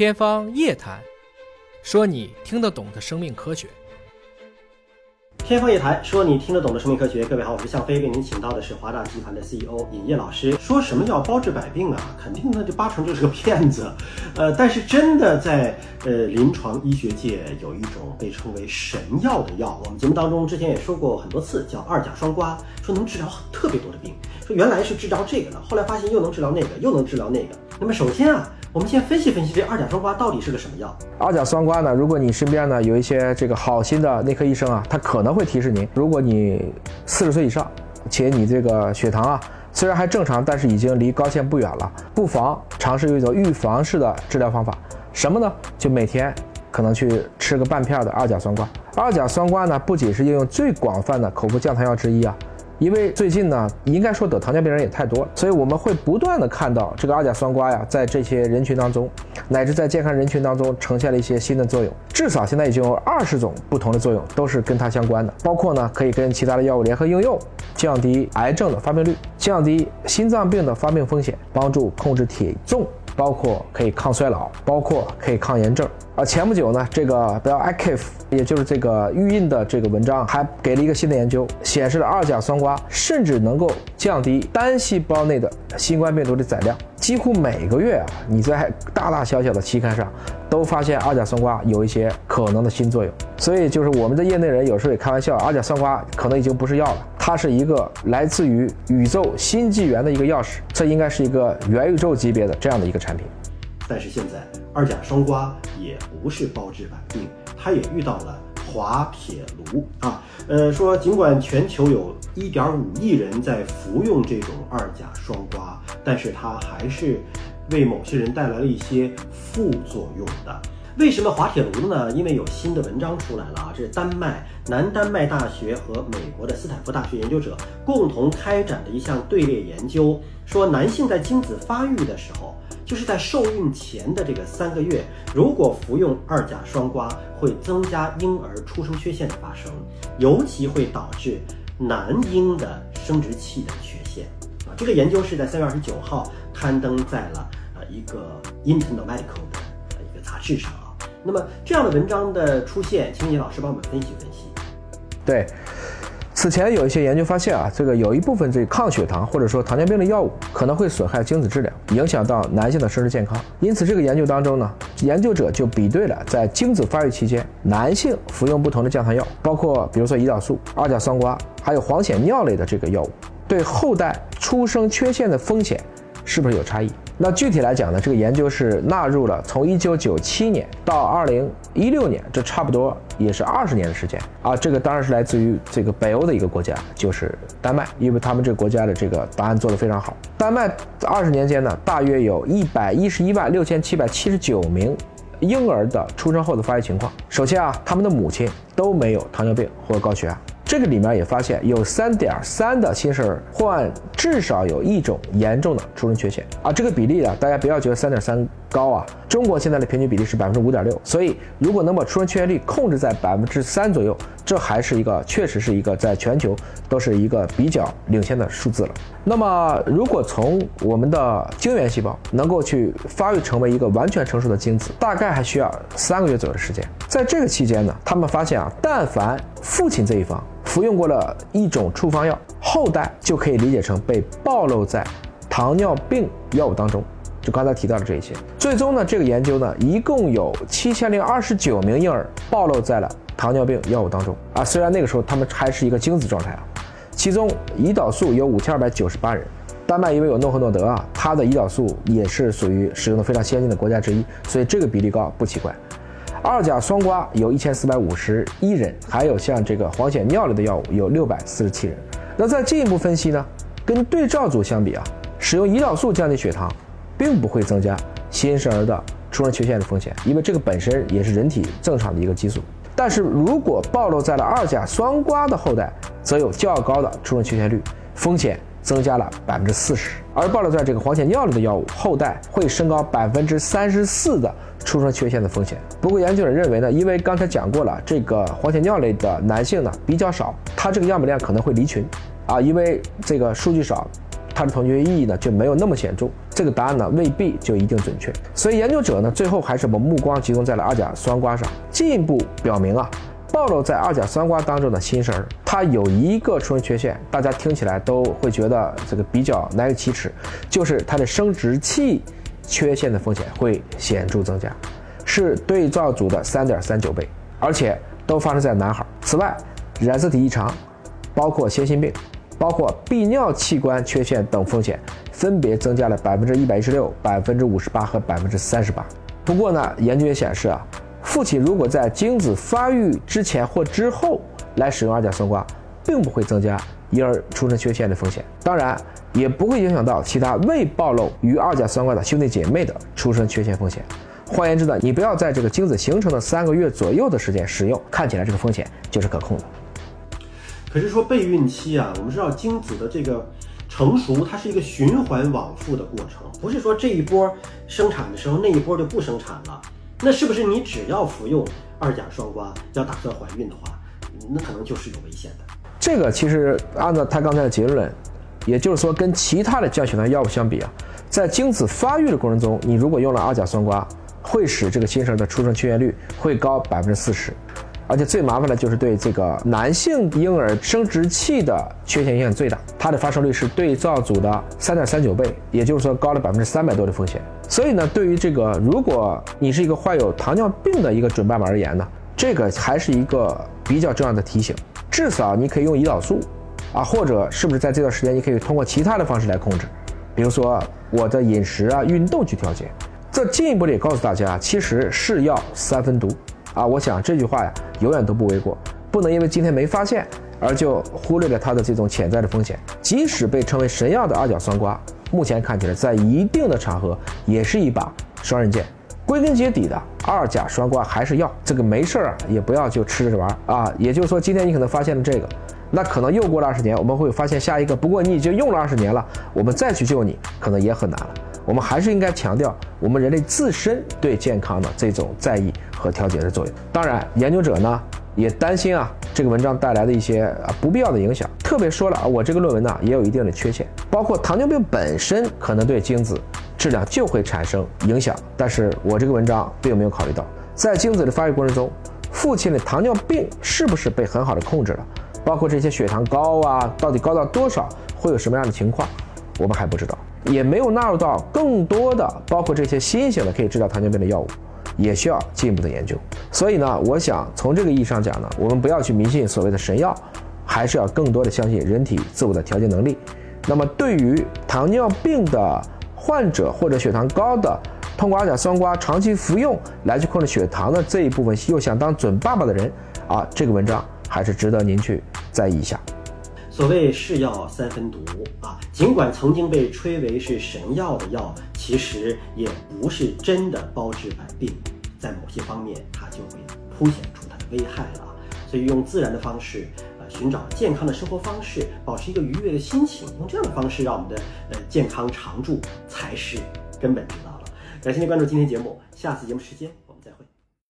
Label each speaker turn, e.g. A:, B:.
A: 天方夜谭，说你听得懂的生命科学。
B: 天方夜谭，说你听得懂的生命科学。各位好，我是向飞，为您请到的是华大集团的 CEO 尹烨老师。说什么叫包治百病啊？肯定那就八成就是个骗子。呃，但是真的在呃临床医学界有一种被称为神药的药，我们节目当中之前也说过很多次，叫二甲双胍，说能治疗特别多的病。说原来是治疗这个的，后来发现又能治疗那个，又能治疗那个。那么首先啊。我们先分析分析这二甲双胍到底是个什么药？
C: 二甲双胍呢？如果你身边呢有一些这个好心的内科医生啊，他可能会提示您，如果你四十岁以上，且你这个血糖啊虽然还正常，但是已经离高线不远了，不妨尝试一种预防式的治疗方法。什么呢？就每天可能去吃个半片的二甲双胍。二甲双胍呢，不仅是应用最广泛的口服降糖药之一啊。因为最近呢，应该说得糖尿病人也太多了，所以我们会不断的看到这个二甲双胍呀，在这些人群当中，乃至在健康人群当中呈现了一些新的作用。至少现在已经有二十种不同的作用，都是跟它相关的，包括呢可以跟其他的药物联合应用，降低癌症的发病率，降低心脏病的发病风险，帮助控制体重。包括可以抗衰老，包括可以抗炎症。而前不久呢，这个 Bioactive，也就是这个预印的这个文章，还给了一个新的研究，显示了二甲双胍甚至能够降低单细胞内的新冠病毒的载量。几乎每个月啊，你在大大小小的期刊上。都发现二甲双胍有一些可能的新作用，所以就是我们的业内人有时候也开玩笑，二甲双胍可能已经不是药了，它是一个来自于宇宙新纪元的一个钥匙，这应该是一个元宇宙级别的这样的一个产品。
B: 但是现在二甲双胍也不是包治百病，它也遇到了滑铁卢啊。呃，说尽管全球有一点五亿人在服用这种二甲双胍，但是它还是。为某些人带来了一些副作用的，为什么滑铁卢呢？因为有新的文章出来了啊，这是丹麦南丹麦大学和美国的斯坦福大学研究者共同开展的一项队列研究，说男性在精子发育的时候，就是在受孕前的这个三个月，如果服用二甲双胍，会增加婴儿出生缺陷的发生，尤其会导致男婴的生殖器的缺陷啊。这个研究是在三月二十九号刊登在了呃。一个 Internal Medical 的一个杂志上，那么这样的文章的出现，请你老师帮我们分析分析。
C: 对，此前有一些研究发现啊，这个有一部分这抗血糖或者说糖尿病的药物可能会损害精子质量，影响到男性的生殖健康。因此，这个研究当中呢，研究者就比对了在精子发育期间男性服用不同的降糖药，包括比如说胰岛素、二甲双胍，还有黄显尿类的这个药物，对后代出生缺陷的风险是不是有差异？那具体来讲呢，这个研究是纳入了从一九九七年到二零一六年，这差不多也是二十年的时间啊。这个当然是来自于这个北欧的一个国家，就是丹麦，因为他们这个国家的这个答案做得非常好。丹麦二十年间呢，大约有一百一十一万六千七百七十九名婴儿的出生后的发育情况。首先啊，他们的母亲都没有糖尿病或者高血压。这个里面也发现有三点三的新生儿患至少有一种严重的出生缺陷。啊，这个比例啊，大家不要觉得三点三高啊，中国现在的平均比例是百分之五点六，所以如果能把出生缺陷率控制在百分之三左右，这还是一个确实是一个在全球都是一个比较领先的数字了。那么如果从我们的精原细胞能够去发育成为一个完全成熟的精子，大概还需要三个月左右的时间，在这个期间呢，他们发现啊，但凡父亲这一方。服用过了一种处方药，后代就可以理解成被暴露在糖尿病药物当中。就刚才提到的这一些，最终呢，这个研究呢，一共有七千零二十九名婴儿暴露在了糖尿病药物当中啊。虽然那个时候他们还是一个精子状态啊，其中胰岛素有五千二百九十八人。丹麦因为有诺和诺德啊，它的胰岛素也是属于使用的非常先进的国家之一，所以这个比例高不奇怪。二甲双胍有一千四百五十一人，还有像这个黄潜尿类的药物有六百四十七人。那再进一步分析呢？跟对照组相比啊，使用胰岛素降低血糖，并不会增加新生儿的出生缺陷的风险，因为这个本身也是人体正常的一个激素。但是如果暴露在了二甲双胍的后代，则有较高的出生缺陷率，风险增加了百分之四十。而暴露在这个黄潜尿类的药物后代，会升高百分之三十四的。出生缺陷的风险。不过，研究者认为呢，因为刚才讲过了，这个黄潜尿类的男性呢比较少，他这个样本量可能会离群，啊，因为这个数据少，它的统计学意义呢就没有那么显著。这个答案呢未必就一定准确。所以研究者呢最后还是把目光集中在了二甲双胍上，进一步表明啊，暴露在二甲双胍当中的新生儿，它有一个出生缺陷，大家听起来都会觉得这个比较难以启齿，就是它的生殖器缺陷的风险会显著增加，是对照组的三点三九倍，而且都发生在男孩。此外，染色体异常。包括先心病，包括泌尿器官缺陷等风险，分别增加了百分之一百一十六、百分之五十八和百分之三十八。不过呢，研究也显示啊，父亲如果在精子发育之前或之后来使用二甲双胍，并不会增加婴儿出生缺陷的风险，当然也不会影响到其他未暴露于二甲双胍的兄弟姐妹的出生缺陷风险。换言之呢，你不要在这个精子形成的三个月左右的时间使用，看起来这个风险就是可控的。
B: 可是说备孕期啊，我们知道精子的这个成熟，它是一个循环往复的过程，不是说这一波生产的时候那一波就不生产了。那是不是你只要服用二甲双胍，要打算怀孕的话，那可能就是有危险的？
C: 这个其实按照他刚才的结论，也就是说跟其他的降血糖药物相比啊，在精子发育的过程中，你如果用了二甲双胍，会使这个新生儿的出生缺陷率会高百分之四十。而且最麻烦的就是对这个男性婴儿生殖器的缺陷影响最大，它的发生率是对照组的三点三九倍，也就是说高了百分之三百多的风险。所以呢，对于这个如果你是一个患有糖尿病的一个准爸爸而言呢，这个还是一个比较重要的提醒。至少你可以用胰岛素，啊，或者是不是在这段时间你可以通过其他的方式来控制，比如说我的饮食啊、运动去调节。这进一步的也告诉大家，其实是药三分毒。啊，我想这句话呀，永远都不为过，不能因为今天没发现，而就忽略了它的这种潜在的风险。即使被称为神药的二甲双胍，目前看起来在一定的场合也是一把双刃剑。归根结底的，二甲双胍还是药，这个没事儿啊，也不要就吃着玩啊。也就是说，今天你可能发现了这个，那可能又过了二十年，我们会发现下一个。不过你已经用了二十年了，我们再去救你，可能也很难了。我们还是应该强调我们人类自身对健康的这种在意和调节的作用。当然，研究者呢也担心啊这个文章带来的一些啊不必要的影响。特别说了啊，我这个论文呢也有一定的缺陷，包括糖尿病本身可能对精子质量就会产生影响。但是我这个文章并没有考虑到，在精子的发育过程中，父亲的糖尿病是不是被很好的控制了？包括这些血糖高啊，到底高到多少，会有什么样的情况，我们还不知道。也没有纳入到更多的，包括这些新型的可以治疗糖尿病的药物，也需要进一步的研究。所以呢，我想从这个意义上讲呢，我们不要去迷信所谓的神药，还是要更多的相信人体自我的调节能力。那么，对于糖尿病的患者或者血糖高的，通过二甲双胍长期服用来去控制血糖的这一部分又想当准爸爸的人啊，这个文章还是值得您去在意一下。
B: 所谓是药三分毒啊，尽管曾经被吹为是神药的药，其实也不是真的包治百病，在某些方面它就会凸显出它的危害了。所以用自然的方式，呃，寻找健康的生活方式，保持一个愉悦的心情，用这样的方式让我们的呃健康常驻才是根本之道了。感谢您关注今天节目，下次节目时间我们再会。